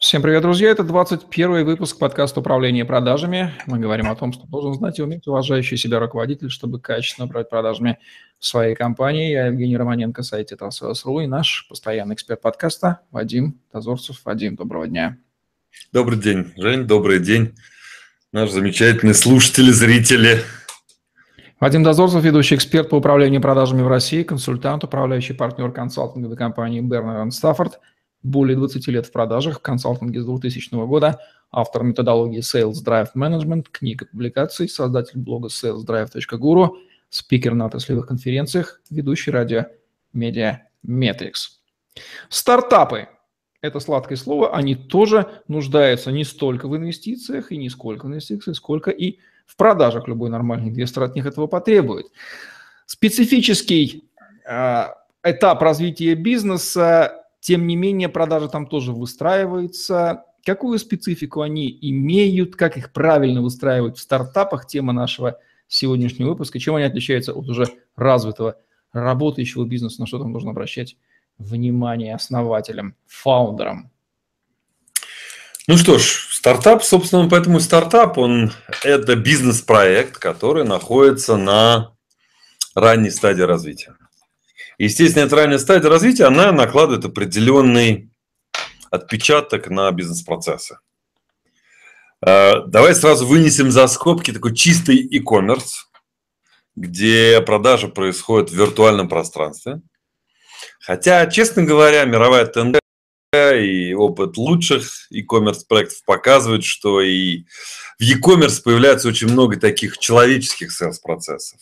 Всем привет, друзья! Это 21 выпуск подкаста «Управление продажами». Мы говорим о том, что должен знать и уметь уважающий себя руководитель, чтобы качественно управлять продажами в своей компании. Я Евгений Романенко, сайте Tassels.ru и наш постоянный эксперт подкаста Вадим Тазорцев. Вадим, доброго дня. Добрый день, Жень, добрый день. Наш замечательный слушатели, зрители. Вадим Дозорцев, ведущий эксперт по управлению продажами в России, консультант, управляющий партнер консалтинговой компании Бернер Стаффорд – более 20 лет в продажах, в консалтинге с 2000 года, автор методологии Sales Drive Management, книг и публикаций, создатель блога salesdrive.guru, спикер на отраслевых конференциях, ведущий радио Media Metrics. Стартапы – это сладкое слово, они тоже нуждаются не столько в инвестициях и не сколько в инвестициях, сколько и в продажах. Любой нормальный инвестор от них этого потребует. Специфический э, этап развития бизнеса тем не менее, продажи там тоже выстраиваются. Какую специфику они имеют, как их правильно выстраивать в стартапах, тема нашего сегодняшнего выпуска, чем они отличаются от уже развитого работающего бизнеса, на что там нужно обращать внимание основателям, фаундерам. Ну что ж, стартап, собственно, поэтому стартап, он это бизнес-проект, который находится на ранней стадии развития. Естественно, эта ранняя стадия развития, она накладывает определенный отпечаток на бизнес-процессы. А, давай сразу вынесем за скобки такой чистый e-commerce, где продажа происходит в виртуальном пространстве. Хотя, честно говоря, мировая тенденция и опыт лучших e-commerce проектов показывает, что и в e-commerce появляется очень много таких человеческих sales-процессов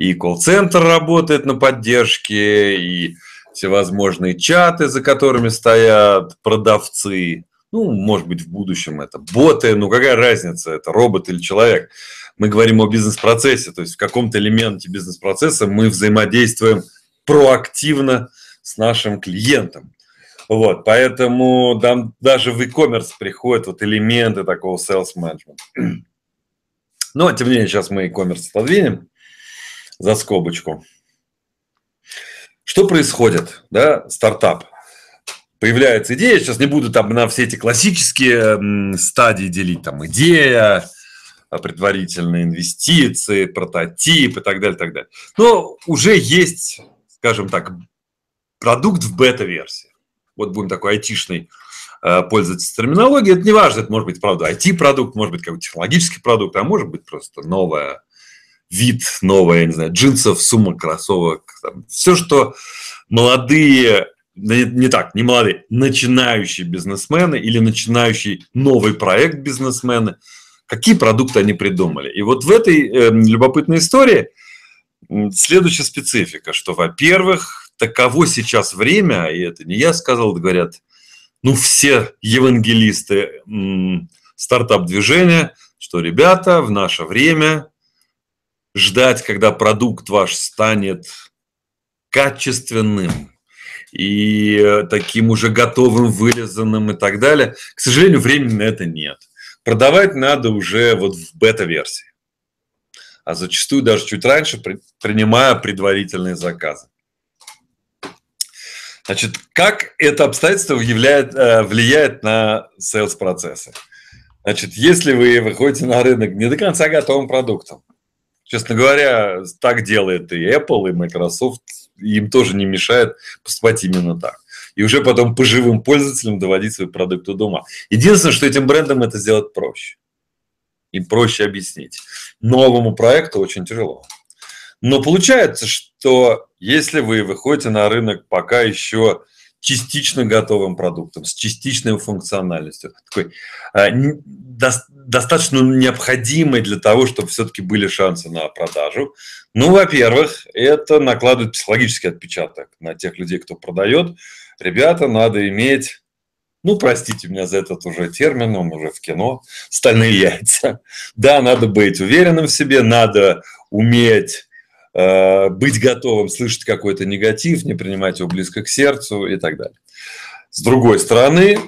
и колл-центр работает на поддержке, и всевозможные чаты, за которыми стоят продавцы. Ну, может быть, в будущем это боты, ну какая разница, это робот или человек. Мы говорим о бизнес-процессе, то есть в каком-то элементе бизнес-процесса мы взаимодействуем проактивно с нашим клиентом. Вот, поэтому там даже в e-commerce приходят вот элементы такого sales management. Но, тем не менее, сейчас мы e-commerce отодвинем за скобочку. Что происходит? Да, стартап. Появляется идея, сейчас не буду там на все эти классические стадии делить, там идея, предварительные инвестиции, прототип и так далее, так далее. Но уже есть, скажем так, продукт в бета-версии. Вот будем такой айтишный э, пользоваться терминологией. Это не важно, это может быть, правда, IT-продукт, может быть, какой-то технологический продукт, а может быть просто новая вид новый, я не знаю, джинсов, сумок, кроссовок. Там, все, что молодые, не, не так, не молодые, начинающие бизнесмены или начинающий новый проект бизнесмены, какие продукты они придумали. И вот в этой э, любопытной истории следующая специфика, что, во-первых, таково сейчас время, и это не я сказал, это говорят, ну, все евангелисты стартап-движения, что, ребята, в наше время ждать, когда продукт ваш станет качественным и э, таким уже готовым, вылезанным и так далее. К сожалению, времени на это нет. Продавать надо уже вот в бета-версии. А зачастую даже чуть раньше, принимая предварительные заказы. Значит, как это обстоятельство влияет, э, влияет на sales-процессы? Значит, если вы выходите на рынок не до конца готовым продуктом, Честно говоря, так делает и Apple, и Microsoft. Им тоже не мешает поступать именно так. И уже потом по живым пользователям доводить свои продукты до ума. Единственное, что этим брендам это сделать проще. Им проще объяснить. Новому проекту очень тяжело. Но получается, что если вы выходите на рынок пока еще частично готовым продуктом, с частичной функциональностью, такой до, достаточно необходимой для того, чтобы все-таки были шансы на продажу. Ну, во-первых, это накладывает психологический отпечаток на тех людей, кто продает. Ребята, надо иметь ну, простите меня за этот уже термин, он уже в кино, стальные яйца. Да, надо быть уверенным в себе, надо уметь быть готовым слышать какой-то негатив, не принимать его близко к сердцу и так далее. С другой стороны,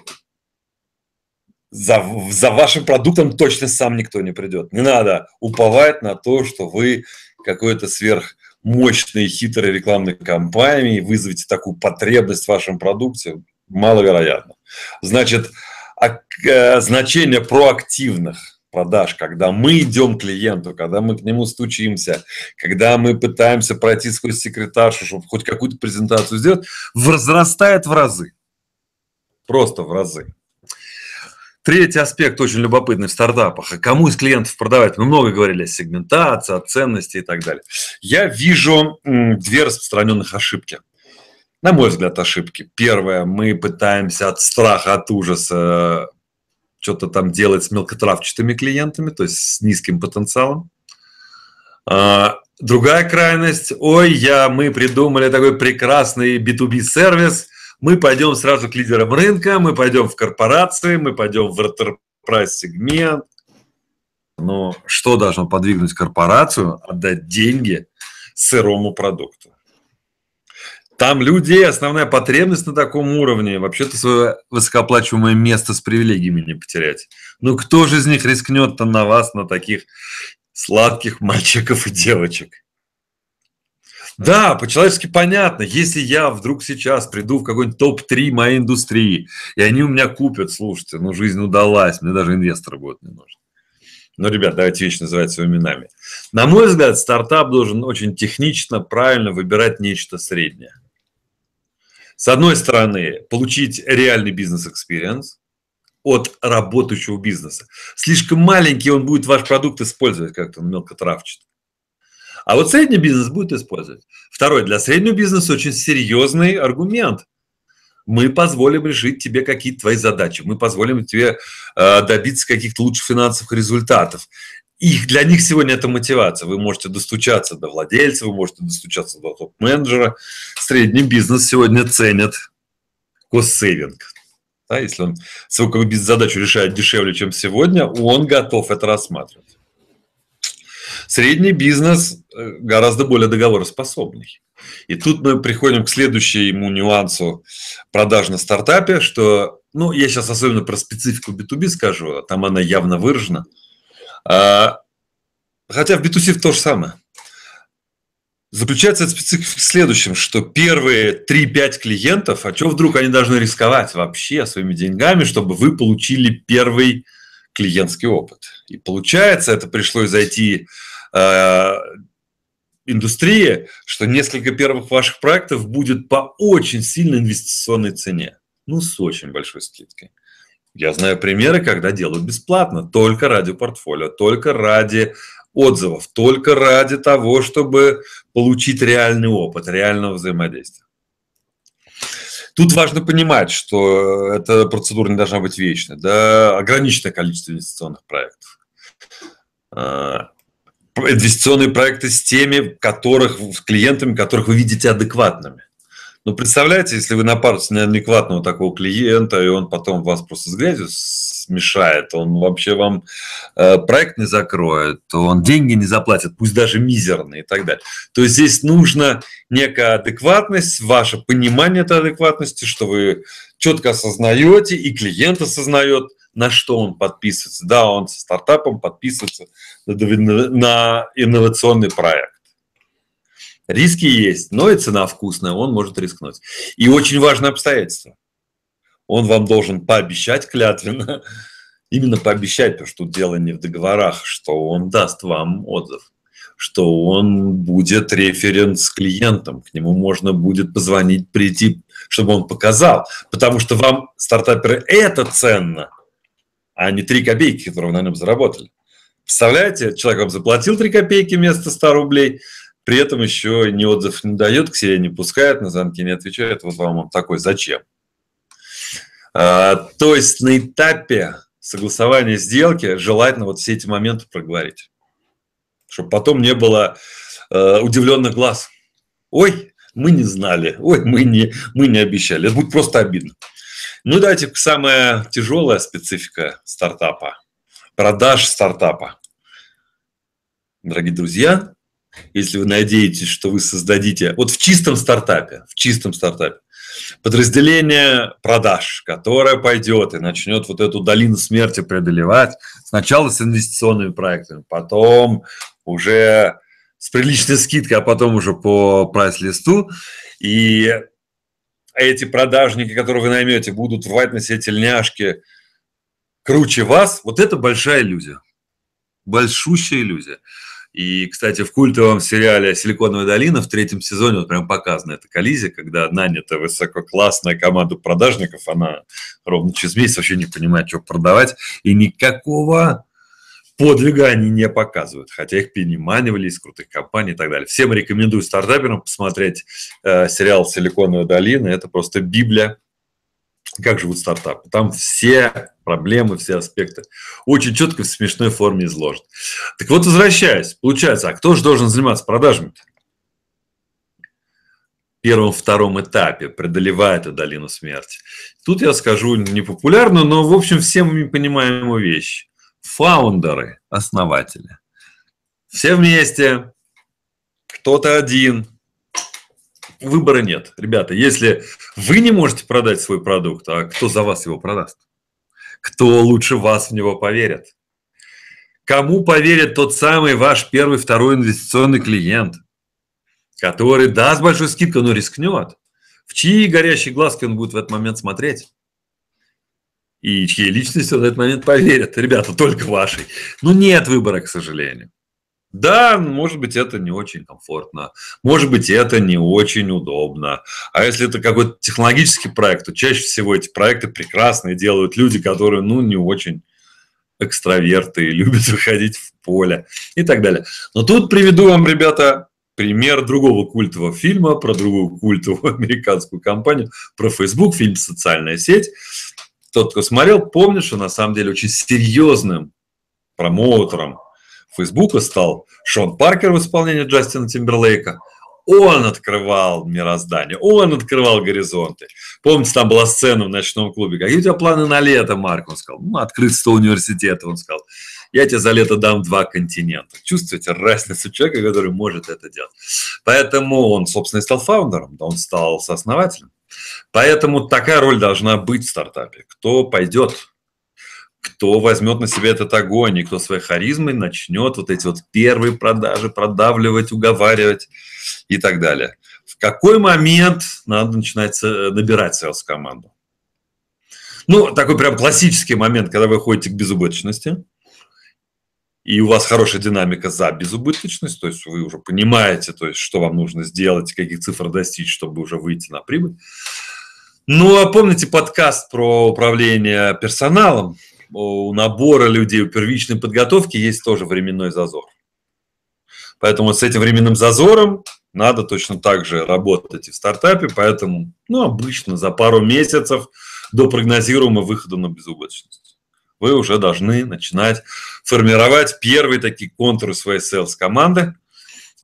за, за вашим продуктом точно сам никто не придет. Не надо уповать на то, что вы какой-то сверх мощной, хитрой рекламной кампанией вызовете такую потребность в вашем продукте. Маловероятно. Значит, э, значение проактивных продаж, когда мы идем к клиенту, когда мы к нему стучимся, когда мы пытаемся пройти сквозь секретаршу, чтобы хоть какую-то презентацию сделать, возрастает в разы. Просто в разы. Третий аспект очень любопытный в стартапах. А кому из клиентов продавать? Мы много говорили о сегментации, о ценности и так далее. Я вижу две распространенных ошибки. На мой взгляд, ошибки. Первое, мы пытаемся от страха, от ужаса что-то там делать с мелкотравчатыми клиентами, то есть с низким потенциалом. А, другая крайность, ой, я, мы придумали такой прекрасный B2B сервис, мы пойдем сразу к лидерам рынка, мы пойдем в корпорации, мы пойдем в enterprise сегмент. Но что должно подвигнуть корпорацию? Отдать деньги сырому продукту. Там людей основная потребность на таком уровне, вообще-то свое высокооплачиваемое место с привилегиями не потерять. Ну кто же из них рискнет там на вас, на таких сладких мальчиков и девочек? Да, по-человечески понятно, если я вдруг сейчас приду в какой-нибудь топ-3 моей индустрии, и они у меня купят, слушайте, ну жизнь удалась, мне даже инвестор будет не нужен. Но, ребят, давайте вещи называть своими именами. На мой взгляд, стартап должен очень технично, правильно выбирать нечто среднее. С одной стороны, получить реальный бизнес- experience от работающего бизнеса. Слишком маленький он будет ваш продукт использовать как-то, он мелкотравчатый. А вот средний бизнес будет использовать. Второй, для среднего бизнеса очень серьезный аргумент. Мы позволим решить тебе какие-то твои задачи, мы позволим тебе э, добиться каких-то лучших финансовых результатов. Их, для них сегодня это мотивация. Вы можете достучаться до владельца, вы можете достучаться до топ-менеджера. Средний бизнес сегодня ценит кост-сейвинг. Да, если он свою бизнес-задачу решает дешевле, чем сегодня, он готов это рассматривать. Средний бизнес э, гораздо более договороспособный. И тут мы приходим к следующему нюансу продаж на стартапе, что, ну, я сейчас особенно про специфику B2B скажу, там она явно выражена – а, хотя в B2C то же самое. Заключается специфика в следующем, что первые 3-5 клиентов, а что вдруг они должны рисковать вообще своими деньгами, чтобы вы получили первый клиентский опыт. И получается, это пришлось зайти э, индустрии, что несколько первых ваших проектов будет по очень сильной инвестиционной цене. Ну, с очень большой скидкой. Я знаю примеры, когда делают бесплатно, только ради портфолио, только ради отзывов, только ради того, чтобы получить реальный опыт, реального взаимодействия. Тут важно понимать, что эта процедура не должна быть вечной. Да, ограниченное количество инвестиционных проектов. А, инвестиционные проекты с теми, которых, с клиентами, которых вы видите адекватными. Ну, представляете, если вы напаритесь на неадекватного такого клиента, и он потом вас просто с грязью смешает, он вообще вам э, проект не закроет, он деньги не заплатит, пусть даже мизерные и так далее. То есть здесь нужна некая адекватность, ваше понимание этой адекватности, что вы четко осознаете, и клиент осознает, на что он подписывается. Да, он со стартапом подписывается на инновационный проект. Риски есть, но и цена вкусная, он может рискнуть. И очень важное обстоятельство. Он вам должен пообещать клятвенно, именно пообещать, потому что дело не в договорах, что он даст вам отзыв, что он будет референт с клиентом, к нему можно будет позвонить, прийти, чтобы он показал. Потому что вам, стартаперы, это ценно, а не 3 копейки, которые вы на нем заработали. Представляете, человек вам заплатил 3 копейки вместо 100 рублей – при этом еще ни отзыв не дает, к себе не пускает, на звонки не отвечает. Вот вам он такой, зачем? А, то есть на этапе согласования сделки желательно вот все эти моменты проговорить, чтобы потом не было э, удивленных глаз. Ой, мы не знали, ой, мы не, мы не обещали. Это будет просто обидно. Ну, давайте самая тяжелая специфика стартапа. Продаж стартапа. Дорогие друзья, если вы надеетесь, что вы создадите, вот в чистом стартапе, в чистом стартапе, подразделение продаж, которое пойдет и начнет вот эту долину смерти преодолевать, сначала с инвестиционными проектами, потом уже с приличной скидкой, а потом уже по прайс-листу, и эти продажники, которые вы наймете, будут рвать на себе тельняшки, круче вас, вот это большая иллюзия. Большущая иллюзия. И, кстати, в культовом сериале «Силиконовая долина» в третьем сезоне вот прям показана эта коллизия, когда нанята высококлассная команда продажников, она ровно через месяц вообще не понимает, что продавать, и никакого подвига они не показывают, хотя их переманивали из крутых компаний и так далее. Всем рекомендую стартаперам посмотреть э, сериал «Силиконовая долина». Это просто библия как живут стартапы. Там все проблемы, все аспекты очень четко в смешной форме изложены. Так вот, возвращаясь, получается, а кто же должен заниматься продажами -то? первом, втором этапе, преодолевая эту долину смерти. Тут я скажу непопулярную, но, в общем, всем мы понимаемую вещь. Фаундеры, основатели. Все вместе, кто-то один, выбора нет. Ребята, если вы не можете продать свой продукт, а кто за вас его продаст? Кто лучше вас в него поверит? Кому поверит тот самый ваш первый, второй инвестиционный клиент, который даст большую скидку, но рискнет? В чьи горящие глазки он будет в этот момент смотреть? И чьей личности он в этот момент поверит? Ребята, только вашей. Ну, нет выбора, к сожалению. Да, может быть, это не очень комфортно, может быть, это не очень удобно. А если это какой-то технологический проект, то чаще всего эти проекты прекрасные делают люди, которые, ну, не очень экстраверты, любят выходить в поле и так далее. Но тут приведу вам, ребята, пример другого культового фильма про другую культовую американскую компанию, про Facebook, фильм «Социальная сеть». Тот, кто смотрел, помнит, что на самом деле очень серьезным промоутером Фейсбука стал Шон Паркер в исполнении Джастина Тимберлейка. Он открывал мироздание, он открывал горизонты. Помните, там была сцена в ночном клубе. Какие у тебя планы на лето, Марк? Он сказал, ну, открыть 100 университетов. Он сказал, я тебе за лето дам два континента. Чувствуете разницу человека, который может это делать. Поэтому он, собственно, и стал фаундером, он стал сооснователем. Поэтому такая роль должна быть в стартапе. Кто пойдет кто возьмет на себя этот огонь, и кто своей харизмой начнет вот эти вот первые продажи продавливать, уговаривать и так далее. В какой момент надо начинать набирать селс-команду? Ну, такой прям классический момент, когда вы ходите к безубыточности, и у вас хорошая динамика за безубыточность, то есть вы уже понимаете, то есть, что вам нужно сделать, каких цифр достичь, чтобы уже выйти на прибыль. Ну, а помните подкаст про управление персоналом? У набора людей, у первичной подготовки есть тоже временной зазор. Поэтому с этим временным зазором надо точно так же работать и в стартапе, поэтому ну, обычно за пару месяцев до прогнозируемого выхода на безубыточность вы уже должны начинать формировать первые такие контуры своей sales-команды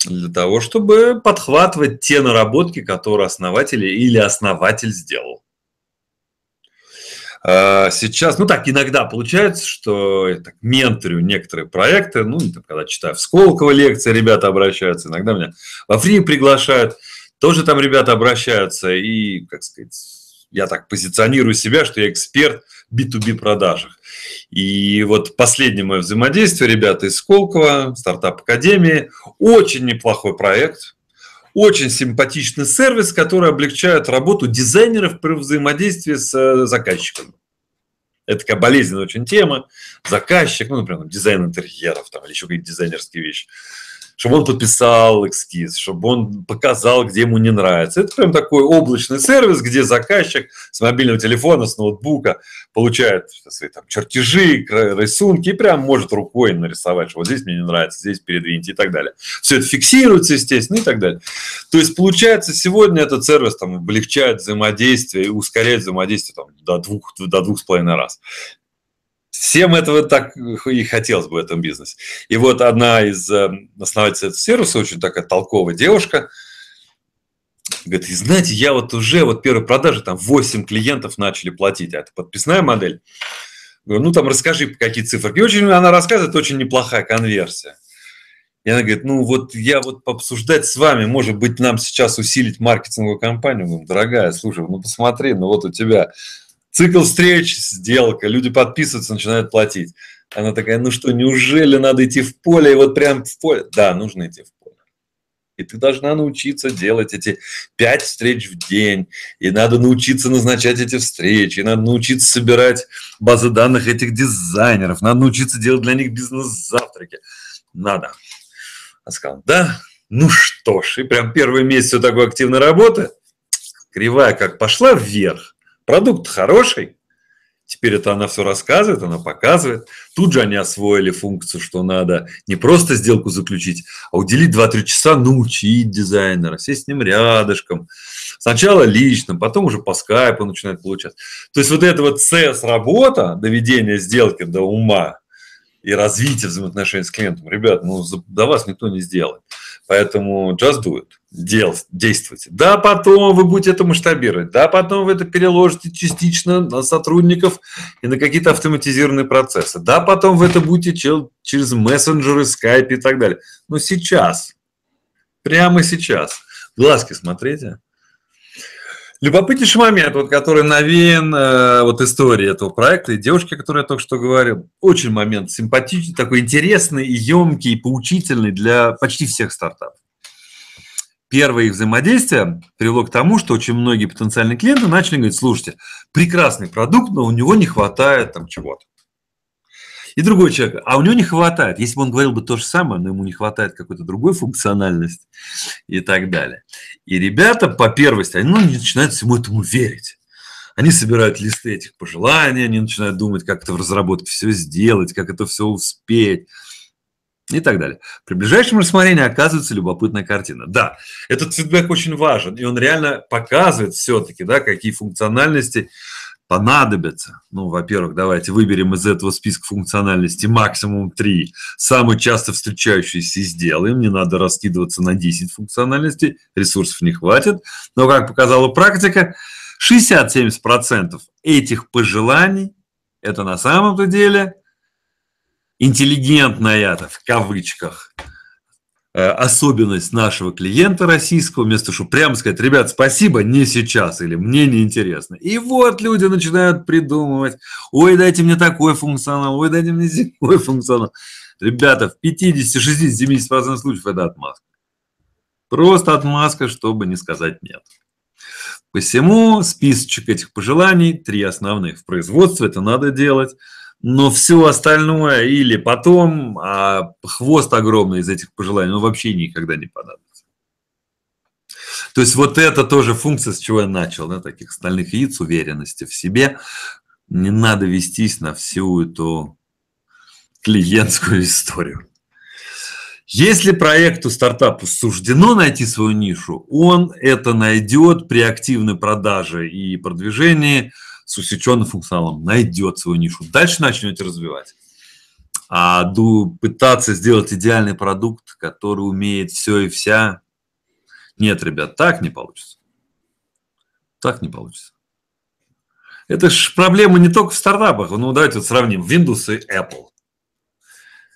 для того, чтобы подхватывать те наработки, которые основатель или основатель сделал. А, сейчас, ну так, иногда получается, что я так менторю некоторые проекты, ну, там, когда читаю в Сколково лекции, ребята обращаются, иногда меня во фри приглашают, тоже там ребята обращаются, и, как сказать, я так позиционирую себя, что я эксперт в B2B продажах. И вот последнее мое взаимодействие, ребята из Сколково, стартап Академии, очень неплохой проект, очень симпатичный сервис, который облегчает работу дизайнеров при взаимодействии с э, заказчиками. Это такая болезненная очень тема. Заказчик, ну, например, дизайн интерьеров там, или еще какие-то дизайнерские вещи чтобы он подписал эскиз, чтобы он показал, где ему не нравится. Это прям такой облачный сервис, где заказчик с мобильного телефона, с ноутбука получает свои там чертежи, рисунки и прям может рукой нарисовать, что вот здесь мне не нравится, здесь передвиньте и так далее. Все это фиксируется, естественно, и так далее. То есть, получается, сегодня этот сервис там облегчает взаимодействие и ускоряет взаимодействие там, до двух, до двух с половиной раз. Всем этого так и хотелось бы в этом бизнесе. И вот одна из э, основателей этого сервиса, очень такая толковая девушка, говорит, и знаете, я вот уже, вот первые продажи, там 8 клиентов начали платить, а это подписная модель. Говорю, ну там расскажи, какие цифры. И очень, она рассказывает, очень неплохая конверсия. И она говорит, ну вот я вот обсуждать с вами, может быть, нам сейчас усилить маркетинговую кампанию. Говорю, дорогая, слушай, ну посмотри, ну вот у тебя Цикл встреч, сделка, люди подписываются, начинают платить. Она такая, ну что, неужели надо идти в поле, и вот прям в поле? Да, нужно идти в поле. И ты должна научиться делать эти пять встреч в день. И надо научиться назначать эти встречи. И надо научиться собирать базы данных этих дизайнеров. Надо научиться делать для них бизнес-завтраки. Надо. Я сказал, да, ну что ж. И прям первый месяц такой активной работы. Кривая как пошла вверх. Продукт хороший Теперь это она все рассказывает, она показывает. Тут же они освоили функцию, что надо не просто сделку заключить, а уделить 2-3 часа научить дизайнера, сесть с ним рядышком. Сначала лично, потом уже по скайпу начинает получать. То есть вот эта вот CS-работа, доведение сделки до ума и развитие взаимоотношений с клиентом, ребят, ну до вас никто не сделает. Поэтому just do it. Дел, действуйте. Да, потом вы будете это масштабировать. Да, потом вы это переложите частично на сотрудников и на какие-то автоматизированные процессы. Да, потом вы это будете через мессенджеры, скайп и так далее. Но сейчас, прямо сейчас, глазки смотрите. Любопытнейший момент, вот, который навеян э, вот истории этого проекта и девушки, о которой я только что говорил. Очень момент симпатичный, такой интересный, и емкий, и поучительный для почти всех стартапов. Первое их взаимодействие привело к тому, что очень многие потенциальные клиенты начали говорить, слушайте, прекрасный продукт, но у него не хватает там чего-то. И другой человек, а у него не хватает. Если бы он говорил бы то же самое, но ему не хватает какой-то другой функциональности и так далее. И ребята по первости, они ну, начинают всему этому верить. Они собирают листы этих пожеланий, они начинают думать, как это в разработке все сделать, как это все успеть и так далее. При ближайшем рассмотрении оказывается любопытная картина. Да, этот фидбэк очень важен, и он реально показывает все-таки, да, какие функциональности понадобятся. Ну, во-первых, давайте выберем из этого списка функциональностей максимум 3, самые часто встречающиеся и сделаем. Не надо раскидываться на 10 функциональностей, ресурсов не хватит. Но, как показала практика, 60-70% этих пожеланий – это на самом-то деле интеллигентная, в кавычках, особенность нашего клиента российского, вместо чтобы прямо сказать, ребят, спасибо, не сейчас, или мне не интересно. И вот люди начинают придумывать, ой, дайте мне такой функционал, ой, дайте мне такой функционал. Ребята, в 50, 60, 70% случаев это отмазка. Просто отмазка, чтобы не сказать нет. Посему списочек этих пожеланий, три основных в производстве, это надо делать – но все остальное или потом, а хвост огромный из этих пожеланий, ну, вообще никогда не понадобится. То есть вот это тоже функция, с чего я начал, да, таких стальных яиц, уверенности в себе. Не надо вестись на всю эту клиентскую историю. Если проекту стартапу суждено найти свою нишу, он это найдет при активной продаже и продвижении – с усеченным функционалом найдет свою нишу. Дальше начнете развивать. А пытаться сделать идеальный продукт, который умеет все и вся, нет, ребят, так не получится. Так не получится. Это же проблема не только в стартапах. Ну, давайте вот сравним Windows и Apple.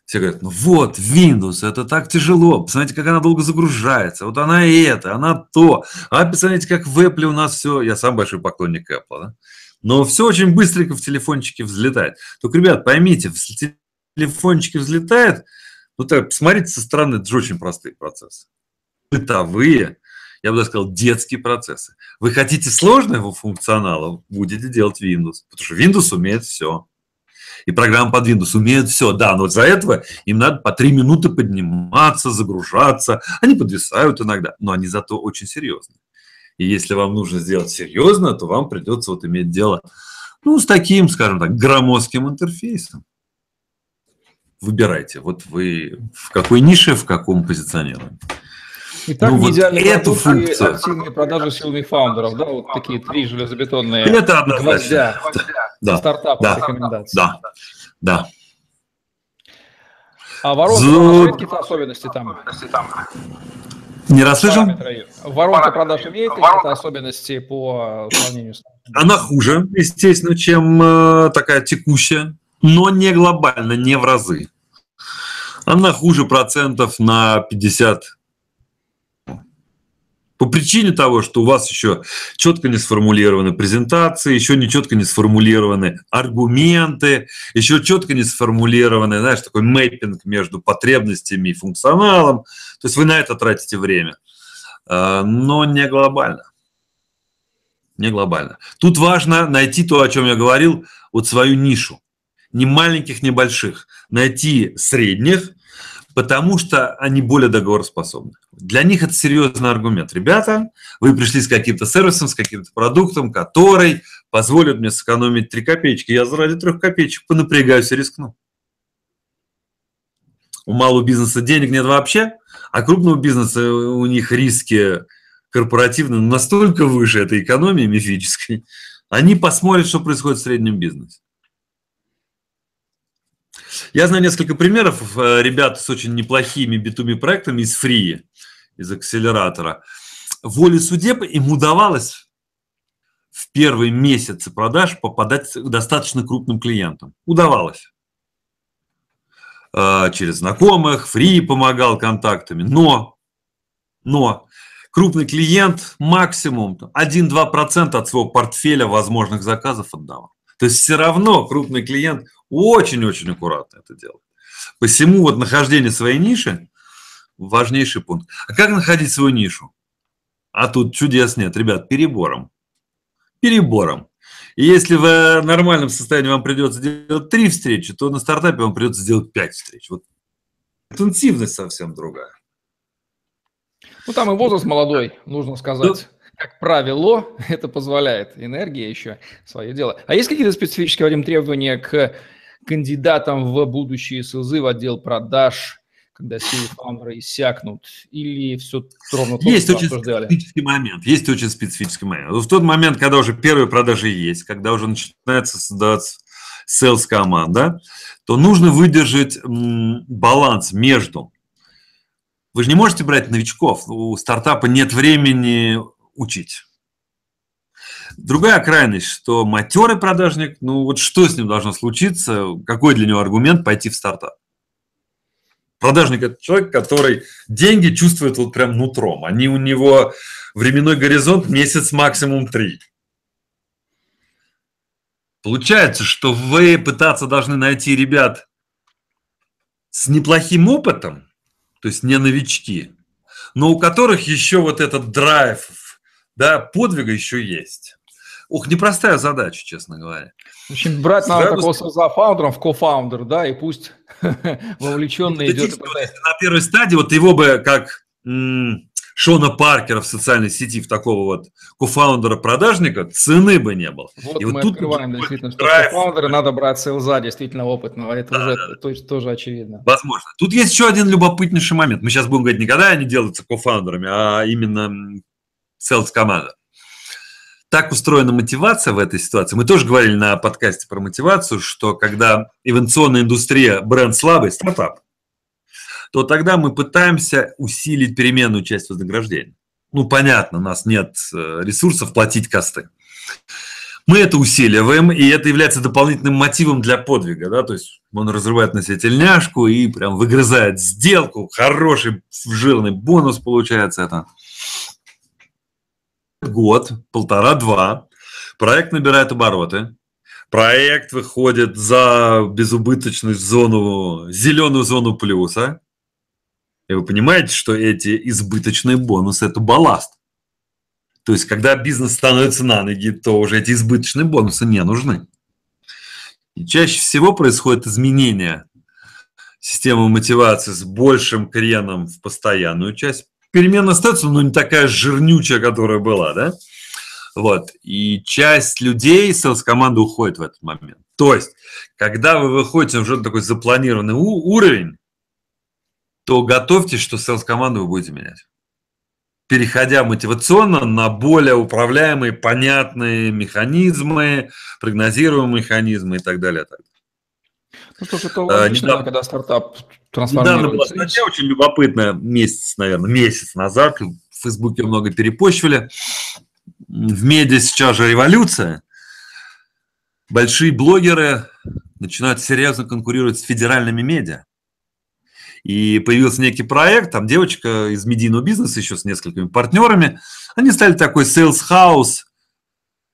Все говорят, ну вот, Windows, это так тяжело. Посмотрите, как она долго загружается. Вот она и это, она то. А посмотрите, как в Apple у нас все. Я сам большой поклонник Apple. Да? Но все очень быстренько в телефончике взлетает. Только, ребят, поймите, в телефончике взлетает, ну так, посмотрите со стороны, это же очень простые процессы. Бытовые, я бы даже сказал, детские процессы. Вы хотите сложного функционала, будете делать Windows, потому что Windows умеет все. И программа под Windows умеет все, да, но за этого им надо по три минуты подниматься, загружаться. Они подвисают иногда, но они зато очень серьезные. И если вам нужно сделать серьезно, то вам придется вот иметь дело ну, с таким, скажем так, громоздким интерфейсом. Выбирайте, вот вы в какой нише, в каком позиционировании. Итак, ну, вот эту функцию. активные продажи сильных фаундеров, да, вот такие три железобетонные Это гвоздя да, стартапов да, рекомендаций. Да, да. А воронка, За... какие-то особенности там? Не расслышал? Воронка продаж имеет какие-то особенности по сравнению с... Она хуже, естественно, чем э, такая текущая, но не глобально, не в разы. Она хуже процентов на 50. По причине того, что у вас еще четко не сформулированы презентации, еще не четко не сформулированы аргументы, еще четко не сформулированы, знаешь, такой мэппинг между потребностями и функционалом. То есть вы на это тратите время. А, но не глобально. Не глобально. Тут важно найти то, о чем я говорил, вот свою нишу. Не маленьких, не больших. Найти средних, потому что они более договороспособны. Для них это серьезный аргумент. Ребята, вы пришли с каким-то сервисом, с каким-то продуктом, который позволит мне сэкономить 3 копеечки. Я ради 3 копеечек понапрягаюсь и рискну. У малого бизнеса денег нет вообще, а крупного бизнеса у них риски корпоративные настолько выше этой экономии мифической, они посмотрят, что происходит в среднем бизнесе. Я знаю несколько примеров э, ребят с очень неплохими битуми проектами из Free, из акселератора. Воле судеб им удавалось в первые месяцы продаж попадать к достаточно крупным клиентам. Удавалось. Э, через знакомых, Free помогал контактами. Но, но крупный клиент максимум 1-2% от своего портфеля возможных заказов отдавал. То есть все равно крупный клиент очень-очень аккуратно это делает. Посему вот нахождение своей ниши – важнейший пункт. А как находить свою нишу? А тут чудес нет, ребят, перебором. Перебором. И если в нормальном состоянии вам придется делать три встречи, то на стартапе вам придется сделать пять встреч. Вот интенсивность совсем другая. Ну, там и возраст молодой, нужно сказать. Да как правило, это позволяет. Энергия еще свое дело. А есть какие-то специфические, Вадим, требования к кандидатам в будущие СЛЗ, в отдел продаж, когда силы фаундера иссякнут, или все ровно то, Есть очень обсуждали? специфический момент. Есть очень специфический момент. В тот момент, когда уже первые продажи есть, когда уже начинается создаваться sales команда, то нужно выдержать баланс между вы же не можете брать новичков. У стартапа нет времени учить. Другая крайность, что матерый продажник, ну вот что с ним должно случиться, какой для него аргумент пойти в стартап? Продажник – это человек, который деньги чувствует вот прям нутром. Они у него временной горизонт месяц максимум три. Получается, что вы пытаться должны найти ребят с неплохим опытом, то есть не новички, но у которых еще вот этот драйв, да, подвига еще есть. Ух, непростая задача, честно говоря. В общем, брать надо такого за фаундером в кофаундер, да, и пусть вовлеченный идет. На первой стадии вот его бы как Шона Паркера в социальной сети, в такого вот кофаундера-продажника, цены бы не было. Вот и мы вот тут открываем действительно, что кофаундера надо брать селза действительно опытного, это да, уже да. То есть, тоже очевидно. Возможно. Тут есть еще один любопытнейший момент. Мы сейчас будем говорить, никогда они делаются кофаундерами, а именно селс-команда. Так устроена мотивация в этой ситуации. Мы тоже говорили на подкасте про мотивацию, что когда инновационная индустрия, бренд слабый, стартап, то тогда мы пытаемся усилить переменную часть вознаграждения. Ну, понятно, у нас нет э, ресурсов платить косты. Мы это усиливаем, и это является дополнительным мотивом для подвига. Да? То есть он разрывает на себе тельняшку и прям выгрызает сделку. Хороший жирный бонус получается это год, полтора-два, проект набирает обороты, проект выходит за безубыточную зону, зеленую зону плюса, и вы понимаете, что эти избыточные бонусы – это балласт. То есть, когда бизнес становится на ноги, то уже эти избыточные бонусы не нужны. И чаще всего происходит изменение системы мотивации с большим креном в постоянную часть, перемена остается, но не такая жирнючая, которая была, да? Вот. И часть людей, селс-команды уходит в этот момент. То есть, когда вы выходите уже на такой запланированный уровень, то готовьтесь, что селс-команду вы будете менять. Переходя мотивационно на более управляемые, понятные механизмы, прогнозируемые механизмы и так далее. Так далее. Ну, слушай, это логично, а, недавно, когда стартап. Недавно была статья очень любопытная, месяц, наверное, месяц назад, в Фейсбуке много перепощивали. В медиа сейчас же революция. Большие блогеры начинают серьезно конкурировать с федеральными медиа. И появился некий проект, там девочка из медийного бизнеса еще с несколькими партнерами. Они стали такой sales house.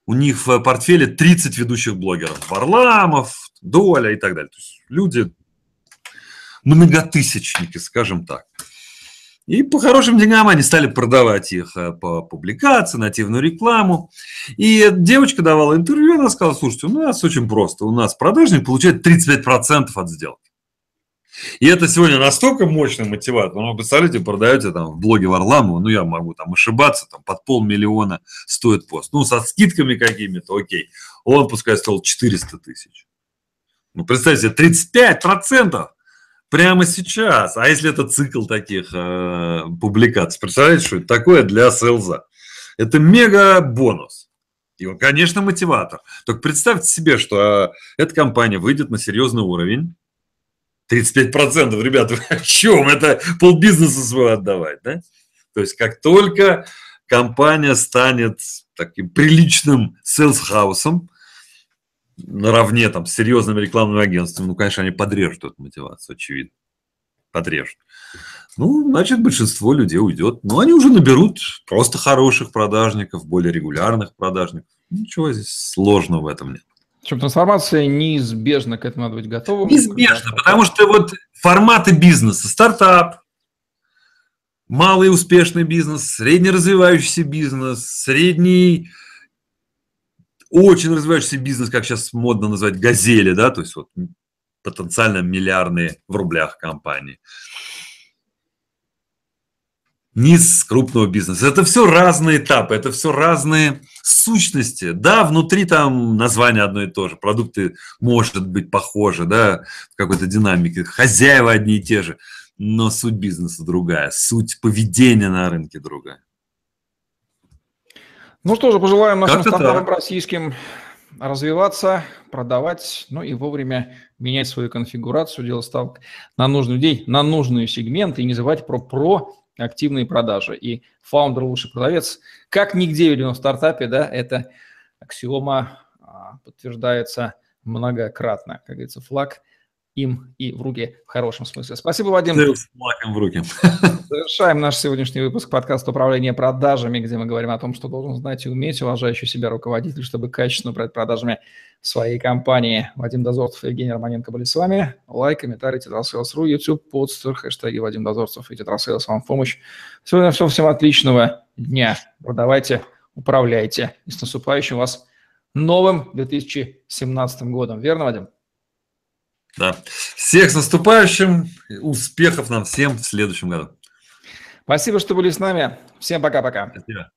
У них в портфеле 30 ведущих блогеров. Варламов, Доля и так далее. То есть люди многотысячники, скажем так. И по хорошим деньгам они стали продавать их э, по публикации, нативную рекламу. И девочка давала интервью, она сказала, слушайте, у нас очень просто, у нас продажник получает 35% от сделки. И это сегодня настолько мощный мотиватор. Ну, представляете, продаете там в блоге Варламова, ну, я могу там ошибаться, там под полмиллиона стоит пост. Ну, со скидками какими-то, окей. Он, пускай, стоил 400 тысяч. Ну, представьте, 35% прямо сейчас. А если это цикл таких э, публикаций? Представляете, что это такое для селза? Это мега бонус. И он, конечно, мотиватор. Только представьте себе, что э, эта компания выйдет на серьезный уровень. 35%, ребята, о чем? Это полбизнеса своего отдавать, да? То есть, как только компания станет таким приличным селс-хаусом, наравне там с серьезными рекламными агентствами, ну, конечно, они подрежут эту мотивацию, очевидно. Подрежут. Ну, значит, большинство людей уйдет. Но они уже наберут просто хороших продажников, более регулярных продажников. Ничего здесь сложного в этом нет. Причем трансформация неизбежна, к этому надо быть готовым. Неизбежно, потому что вот форматы бизнеса, стартап, малый успешный бизнес, средне развивающийся бизнес, средний очень развивающийся бизнес, как сейчас модно назвать, газели, да, то есть вот потенциально миллиардные в рублях компании. Низ крупного бизнеса. Это все разные этапы, это все разные сущности. Да, внутри там название одно и то же, продукты может быть похожи, да, какой-то динамике, хозяева одни и те же, но суть бизнеса другая, суть поведения на рынке другая. Ну что же, пожелаем нашим стартапам российским развиваться, продавать, ну и вовремя менять свою конфигурацию, делать ставку на нужный людей, на нужные сегменты и не забывать про проактивные продажи. И фаундер лучший продавец, как нигде в стартапе, да, это аксиома а, подтверждается многократно. Как говорится, флаг им и в руки в хорошем смысле. Спасибо, Вадим. С в руки. Завершаем наш сегодняшний выпуск подкаста «Управление продажами», где мы говорим о том, что должен знать и уметь уважающий себя руководитель, чтобы качественно управлять продажами своей компании. Вадим Дозорцев и Евгений Романенко были с вами. Лайк, комментарий, tetrasales.ru, YouTube, Podster, хэштеги Вадим Дозорцев и TetraSales вам в помощь. Сегодня все. Всем отличного дня. Продавайте, управляйте. И с наступающим вас новым 2017 годом. Верно, Вадим? Да. Всех с наступающим. Успехов нам всем в следующем году. Спасибо, что были с нами. Всем пока-пока. Спасибо.